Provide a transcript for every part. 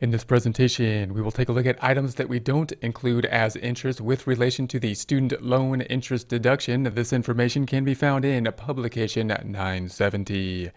In this presentation, we will take a look at items that we don't include as interest with relation to the student loan interest deduction. This information can be found in Publication 970.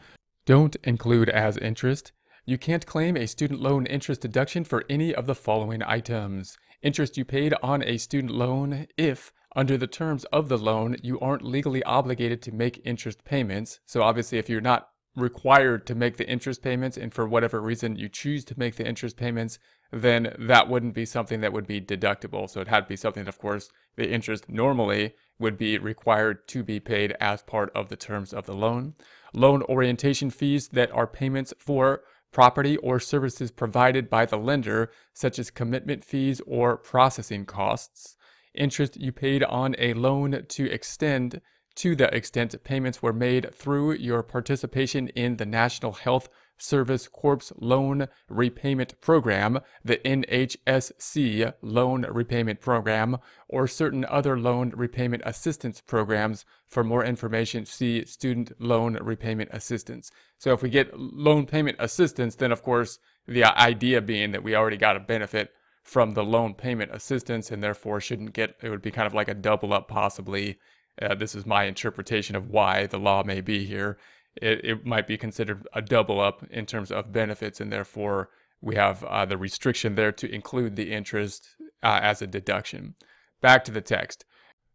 Don't include as interest. You can't claim a student loan interest deduction for any of the following items. Interest you paid on a student loan if, under the terms of the loan, you aren't legally obligated to make interest payments. So obviously, if you're not required to make the interest payments and for whatever reason you choose to make the interest payments, then that wouldn't be something that would be deductible. So it had to be something, that, of course, the interest normally would be required to be paid as part of the terms of the loan. Loan origination fees that are payments for property or services provided by the lender, such as commitment fees or processing costs. Interest you paid on a loan to extend to the extent payments were made through your participation in the National Health Service Corps Loan Repayment Program, the NHSC Loan Repayment Program, or certain other loan repayment assistance programs. For more information, see Student Loan Repayment Assistance. So if we get loan payment assistance, then of course the idea being that we already got a benefit from the loan payment assistance and therefore shouldn't get, it would be kind of like a double up possibly uh, this is my interpretation of why the law may be here. It, it, might be considered a double up in terms of benefits, and therefore we have uh, the restriction there to include the interest uh, as a deduction. Back to the text.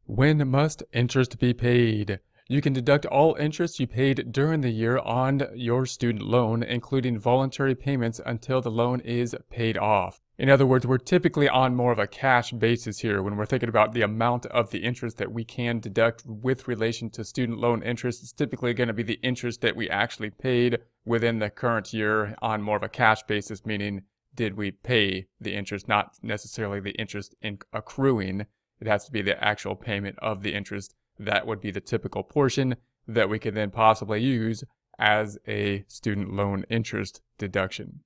When must interest be paid? You can deduct all interest you paid during the year on your student loan, including voluntary payments until the loan is paid off. In other words, we're typically on more of a cash basis here when we're thinking about the amount of the interest that we can deduct with relation to student loan interest. It's typically going to be the interest that we actually paid within the current year on more of a cash basis, meaning did we pay the interest, not necessarily the interest in accruing. It has to be the actual payment of the interest that would be the typical portion that we could then possibly use as a student loan interest deduction.